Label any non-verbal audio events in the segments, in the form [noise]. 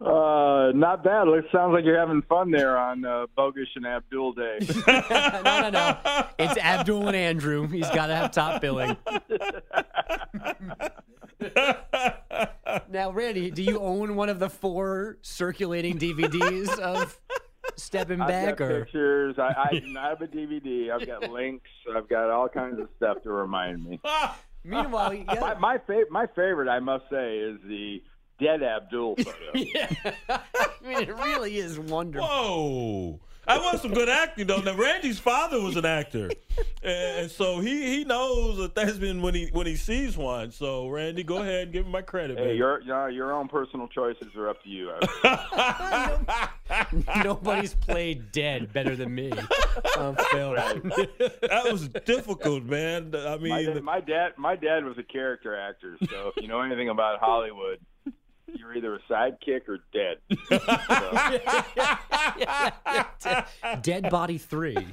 Uh, not bad. It sounds like you're having fun there on uh, Bogus and Abdul Day. [laughs] no, no, no. It's Abdul and Andrew. He's got to have top billing. now, Randy, do you own one of the four circulating DVDs of Stepping I've Back? got Or pictures. I, I don't have a DVD. I've got links. I've got all kinds of stuff to remind me. [laughs] meanwhile, yeah, My my, fav- my favorite, I must say, is the dead Abdul photo. [laughs] yeah. I mean, it really is wonderful. Whoa. That was some good acting, though. Now, Randy's father was an actor, and so he he knows a thespian when he when he sees one. So, Randy, go ahead and give him my credit. Hey, baby. your your your own personal choices are up to you. [laughs] [laughs] Nobody's played dead better than me on film. that was difficult, man. I my, mean, dad, my dad my dad was a character actor, so if you know anything about Hollywood, you're either a sidekick or dead. So, [laughs] [laughs] Dead Body 3. [laughs]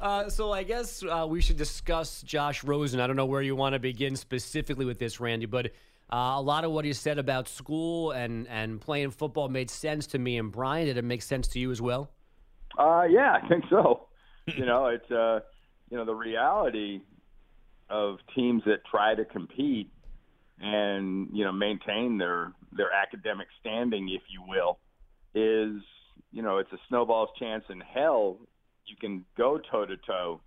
uh, so I guess uh, we should discuss Josh Rosen. I don't know where you want to begin specifically with this, Randy, but uh, a lot of what he said about school and, and playing football made sense to me and Brian. Did it make sense to you as well? Uh, yeah, I think so. you know, it's uh, you know the reality of teams that try to compete and you know maintain their their academic standing, if you will, is you know it's a snowball's chance in hell. You can go toe to toe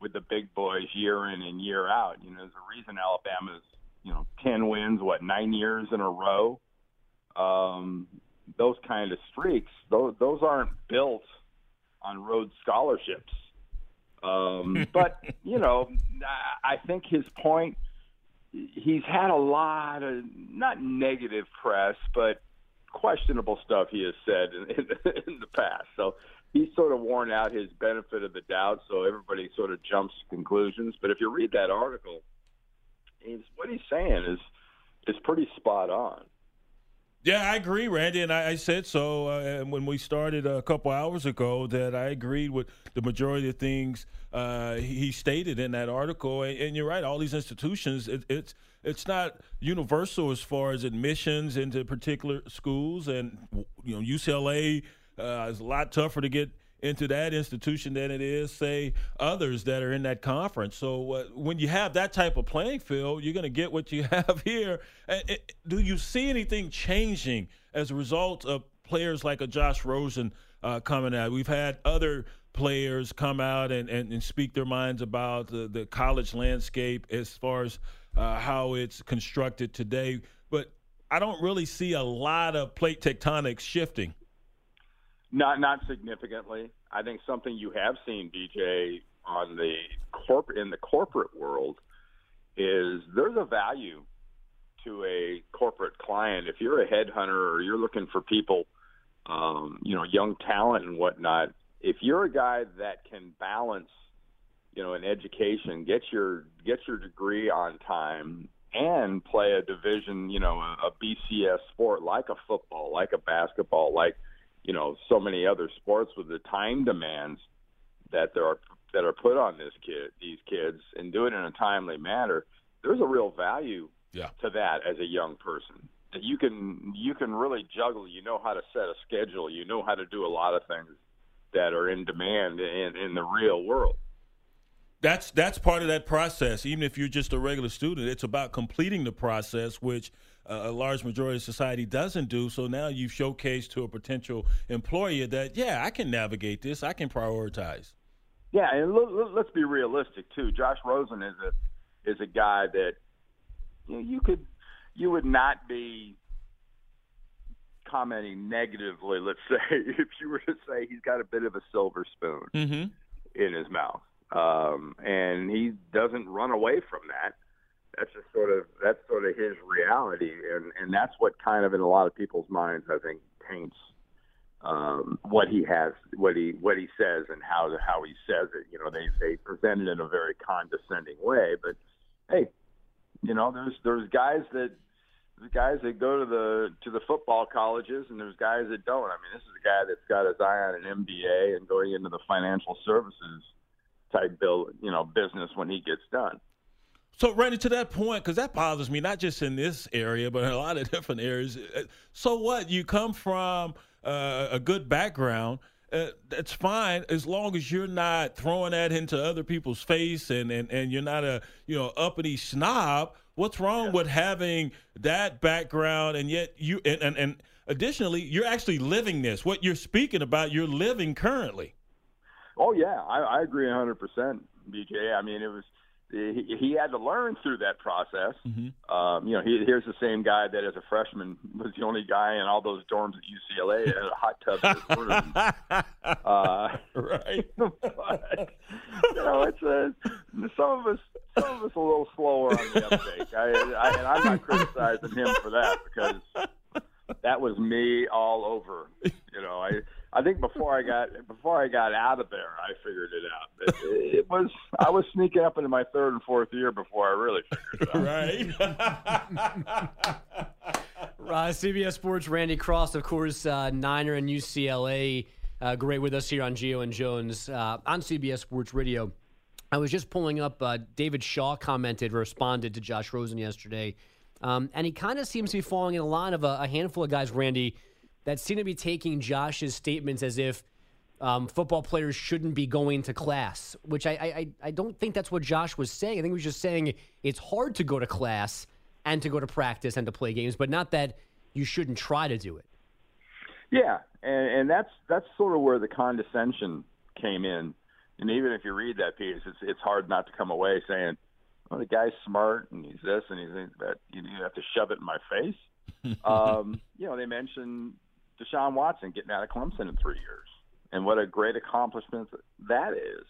with the big boys year in and year out. You know, there's a reason Alabama's you know ten wins, what nine years in a row. Um, those kind of streaks, those those aren't built on Rhodes scholarships. Um, [laughs] but you know, I think his point. He's had a lot of not negative press, but questionable stuff he has said in, in, [laughs] in the past. So he's sort of worn out his benefit of the doubt. So everybody sort of jumps to conclusions. But if you read that article, what he's saying is is pretty spot on. Yeah, I agree, Randy, and I, I said so uh, when we started a couple hours ago that I agreed with the majority of things uh, he stated in that article. And, and, you're right; all these institutions, it, it's it's not universal as far as admissions into particular schools, and you know, UCLA uh, is a lot tougher to get into that institution than it is, say, others that are in that conference. So uh, when you have that type of playing field, you're going to get what you [laughs] have here. It, do you see anything changing as a result of players like a Josh Rosen uh, coming out? We've had other players come out and, and, and speak their minds about the, the college landscape as far as uh, how it's constructed today. But I don't really see a lot of plate tectonics shifting. Not not significantly. I think something you have seen, DJ, on the corporate in the corporate world is there's a value to a corporate client. If you're a headhunter or you're looking for people, um, you know, young talent and whatnot, if you're a guy that can balance, you know, an education, get your get your degree on time, and play a division, you know, a, a BCS sport like a football, like a basketball, like you know so many other sports with the time demands that there are that are put on this kid these kids and do it in a timely manner there's a real value yeah. to that as a young person. That you can you can really juggle you know how to set a schedule you know how to do a lot of things that are in demand in in the real world. That's that's part of that process. Even if you're just a regular student it's about completing the process which a large majority of society doesn't do. So now you've showcased to a potential employer that, yeah, I can navigate this, I can prioritize. Yeah, and let's be realistic too. Josh Rosen is a is a guy that you know, you could you would not be commenting negatively. Let's [laughs] say if you were to say he's got a bit of a silver spoon mm-hmm. in his mouth, um, and he doesn't run away from that that's just sort of that's sort of his reality, and and that's what kind of in a lot of people's minds, I think, taints um, what he has, what he what he says, and how how he says it. You know, they they present it in a very condescending way, but hey, you know, there's there's guys that there's guys that go to the to the football colleges, and there's guys that don't. I mean, this is a guy that's got his eye on an MBA and going into the financial services type bill, you know, business when he gets done. So, Randy, to that point, because that bothers me, not just in this area, but in a lot of [laughs] different areas. Uh, so, what? You come from uh, a good background. Uh, that's fine as long as you're not throwing that into other people's face and, and, and you're not a you know uppity snob. What's wrong yeah. with having that background and yet you and, and, and additionally you're actually living this. What you're speaking about, you're living currently. Oh yeah, I, I agree 100 percent, BJ. I mean, it was he, he had to learn through that process. Mm-hmm. Um, you know, he, here's the same guy that as a freshman was the only guy in all those dorms at UCLA had a hot tub in his [laughs] room. uh, right. [laughs] but, you know, it's a, some of us some of us a little slower on the uptake. I, I, and I'm not criticizing him for that because that was me all over. You know, I I think before I got before I got out of there, I figured it out. It, it was I was sneaking up into my third and fourth year before I really figured it out. Right. [laughs] uh, CBS Sports, Randy Cross, of course, uh, Niner and UCLA. Uh, great with us here on Gio and Jones uh, on CBS Sports Radio. I was just pulling up. Uh, David Shaw commented, responded to Josh Rosen yesterday, um, and he kind of seems to be falling in a line of a, a handful of guys, Randy that seem to be taking Josh's statements as if um, football players shouldn't be going to class, which I, I I don't think that's what Josh was saying. I think he was just saying it's hard to go to class and to go to practice and to play games, but not that you shouldn't try to do it. Yeah, and, and that's that's sort of where the condescension came in. And even if you read that piece, it's it's hard not to come away saying, "Well, the guy's smart and he's this and he's that." You have to shove it in my face. [laughs] um, you know, they mentioned Deshaun Watson getting out of Clemson in three years, and what a great accomplishment that is.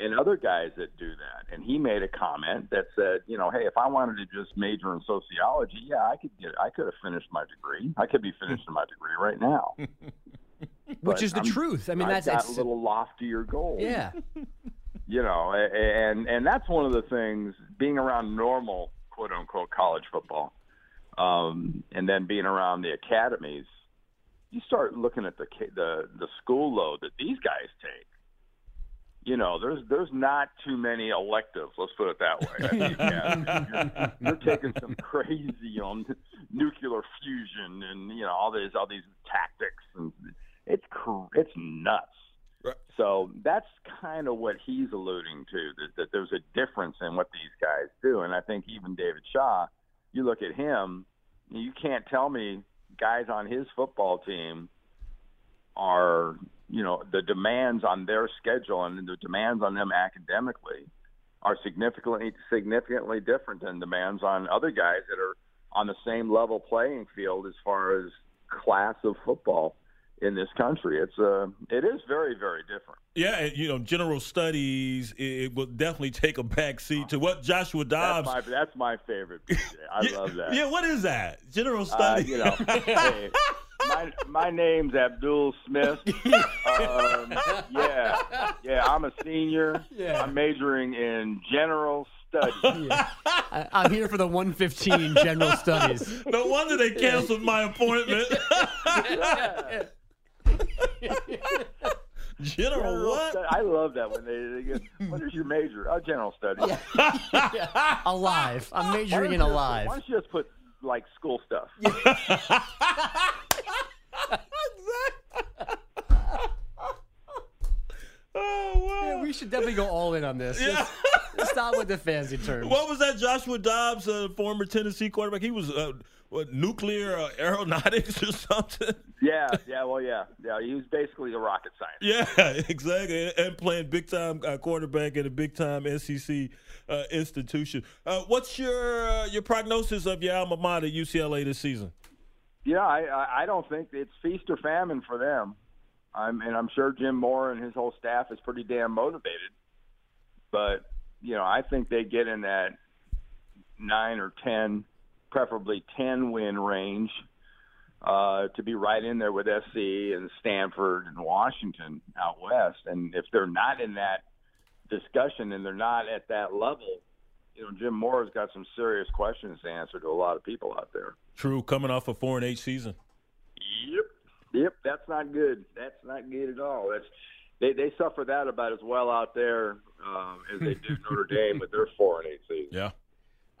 And other guys that do that. And he made a comment that said, you know, hey, if I wanted to just major in sociology, yeah, I could get, I could have finished my degree. I could be finishing my degree right now. [laughs] Which is the I'm, truth. I mean, that's, that's a little loftier goal. Yeah. [laughs] you know, and and that's one of the things being around normal quote unquote college football, um, and then being around the academies you start looking at the the the school load that these guys take. You know, there's there's not too many electives. Let's put it that way. [laughs] you're, you're taking some crazy, you know, nuclear fusion and you know all these all these tactics, and it's it's nuts. Right. So that's kind of what he's alluding to that, that there's a difference in what these guys do, and I think even David Shaw, you look at him, you can't tell me guys on his football team are, you know, the demands on their schedule and the demands on them academically are significantly significantly different than demands on other guys that are on the same level playing field as far as class of football in this country. It's uh, it is very very different. Yeah, you know, general studies it, it will definitely take a back seat to what Joshua Dobbs. That's my, that's my favorite. I yeah, love that. Yeah, what is that? General studies. Uh, you know, [laughs] hey, my my name's Abdul Smith. Um, yeah, yeah, I'm a senior. Yeah. I'm majoring in general studies. [laughs] Yeah. I, am here for the 115 general studies. No wonder they canceled my appointment. [laughs] yeah. General, general what? Study. I love that when they, they get, what is your major? Oh, general studies. Yeah. [laughs] alive. I'm majoring in alive. Why don't you just put like school stuff? [laughs] oh wow! Yeah, we should definitely go all in on this. Yeah. stop with the fancy terms. What was that? Joshua Dobbs, uh, former Tennessee quarterback. He was uh, what nuclear uh, aeronautics [laughs] or something. Yeah, yeah, well, yeah, yeah. He was basically a rocket scientist. Yeah, [laughs] exactly, and playing big time uh, quarterback at a big time SEC uh, institution. Uh, what's your uh, your prognosis of your alma mater, UCLA, this season? Yeah, I, I don't think it's feast or famine for them. I'm, and I'm sure Jim Mora and his whole staff is pretty damn motivated. But you know, I think they get in that nine or ten, preferably ten win range, uh, to be right in there with SC and Stanford and Washington out west. And if they're not in that discussion and they're not at that level, you know, Jim Mora's got some serious questions to answer to a lot of people out there. True, coming off a four and eight season. Yep, yep, that's not good. That's not good at all. That's they they suffer that about as well out there um, as they do Notre Dame with their four and eight season. Yeah.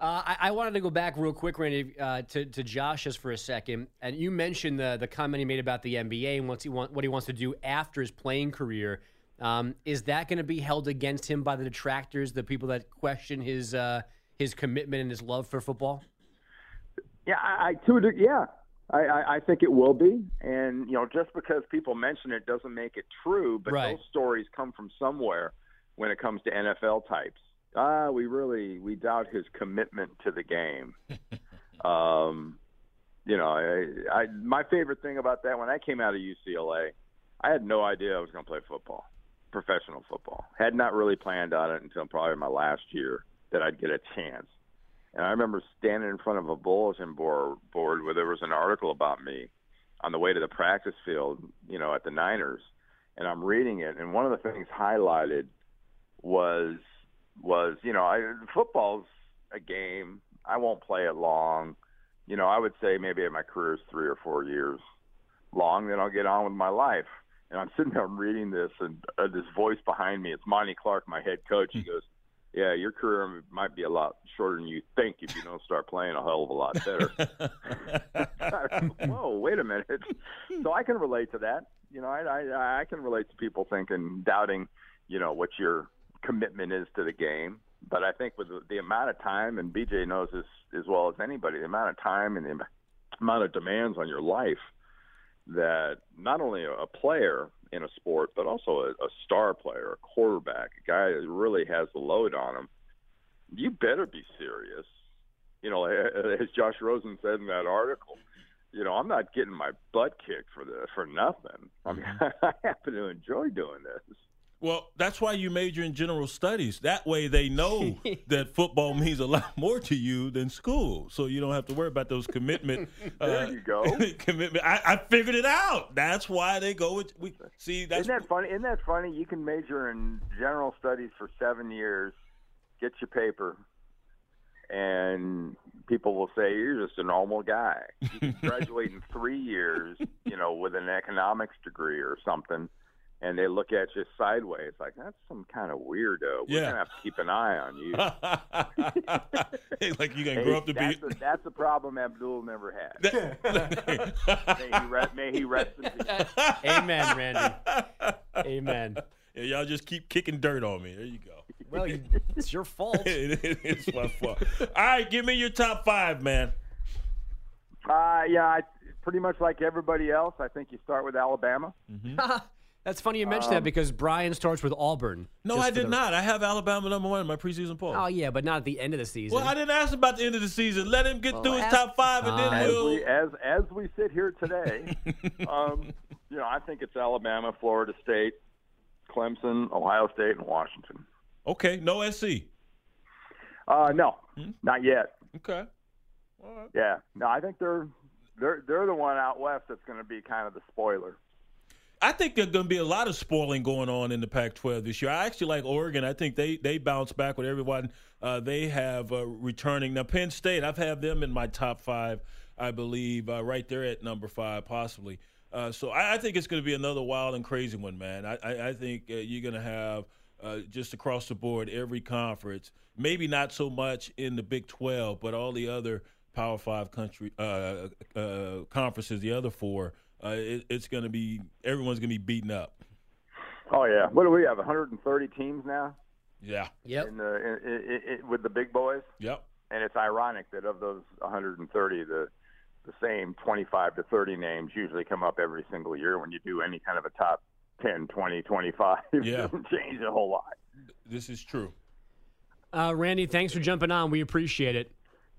Uh, I, I, wanted to go back real quick, Randy, uh, to, to Josh just for a second. And you mentioned the the comment he made about the MBA and what's he want, what he wants to do after his playing career. Um, is that going to be held against him by the detractors, the people that question his uh, his commitment and his love for football? Yeah, I, I to yeah, I, I, I think it will be. And you know, just because people mention it doesn't make it true. But Right. those stories come from somewhere when it comes to NFL types. Ah, we really we doubt his commitment to the game. [laughs] um, you know, I, I my favorite thing about that when I came out of UCLA, I had no idea I was going to play football, professional football. Had not really planned on it until probably my last year that I'd get a chance. And I remember standing in front of a bulletin board, board where there was an article about me on the way to the practice field, you know, at the Niners, and I'm reading it, and one of the things highlighted was was you know, I, football's a game. I won't play it long. You know, I would say maybe my career's three or four years long, then I'll get on with my life. And I'm sitting there reading this, and uh, this voice behind me, it's Monty Clark, my head coach. He goes, "Yeah, your career might be a lot shorter than you think if you don't start playing a hell of a lot better." [laughs] [laughs] Whoa, wait a minute. So I can relate to that. You know, I, I I can relate to people thinking, doubting, you know, what your commitment is to the game. But I think with the, amount of time, and BJ knows this as well as anybody, the amount of time and the amount of demands on your life that not only a, a player in a sport, but also a, a star player, a quarterback, a guy that really has the load on him, you better be serious. You know, as Josh Rosen said in that article, you know, I'm not getting my butt kicked for the for nothing. I mean, [laughs] I happen to enjoy doing this. Well, that's why you major in general studies. That way they know [laughs] that football means a lot more to you than school. So you don't have to worry about those commitment. [laughs] Uh, there you go. [laughs] commitment. I, I figured it out. That's why they go with. We, see, that's Isn't that funny? Isn't that funny? You can major in general studies for seven years, get your paper, and people will say you're just a normal guy. You can graduate in three years, you know, with an economics degree or something, and they look at you sideways like that's some kind of weirdo. We're Yeah. gonna have to keep an eye on you. [laughs] like you can Hey, grow up to be. that's, a, that's a problem Abdul never had. [laughs] may, he rest, may he rest in peace. [laughs] Amen, Randy. Amen. Yeah, y'all just keep kicking dirt on me. There you go. Well, you, it's your fault. it, it, it's my fault. All right, give me your top five, man. Uh, yeah, I, pretty much like everybody else. I think you start with Alabama. That's funny you mentioned that because Brian starts with Auburn. No, I did the- not. I have Alabama number one in my preseason poll. Oh yeah, but not at the end of the season. well, I didn't ask about the end of the season. Let him get through his ask- top five, and then As we'll. we as as we sit here today, [laughs] um, you know, I think it's Alabama, Florida State, Clemson, Ohio State, and Washington. Okay, no SC. Uh, no, not yet. Okay. All right. Yeah, no, I think they're they're they're the one out west that's going to be kind of the spoiler. I think there's going to be a lot of spoiling going on in the Pac-12 this year. I actually like Oregon. I think they they bounce back with everyone uh, they have uh, returning. Now Penn State, I've had them in my top five, I believe, uh, right there at number five, possibly. Uh, so I, I think it's going to be another wild and crazy one, man. I, I, I think uh, you're going to have uh, just across the board every conference. Maybe not so much in the Big 12, but all the other Power Five country conferences, the other four. Uh, it, it's going to be everyone's going to be beaten up. Oh yeah, what do we have? 130 teams now Yeah. Yep. in the in, in, in, with the big boys. Yep. and it's ironic that of those 130, the the same 25 to 30 names usually come up every single year when you do any kind of a top 10, 20, 25. [laughs] Yeah. it doesn't change a whole lot. This is true. Uh, Randy, thanks for jumping on. We appreciate it.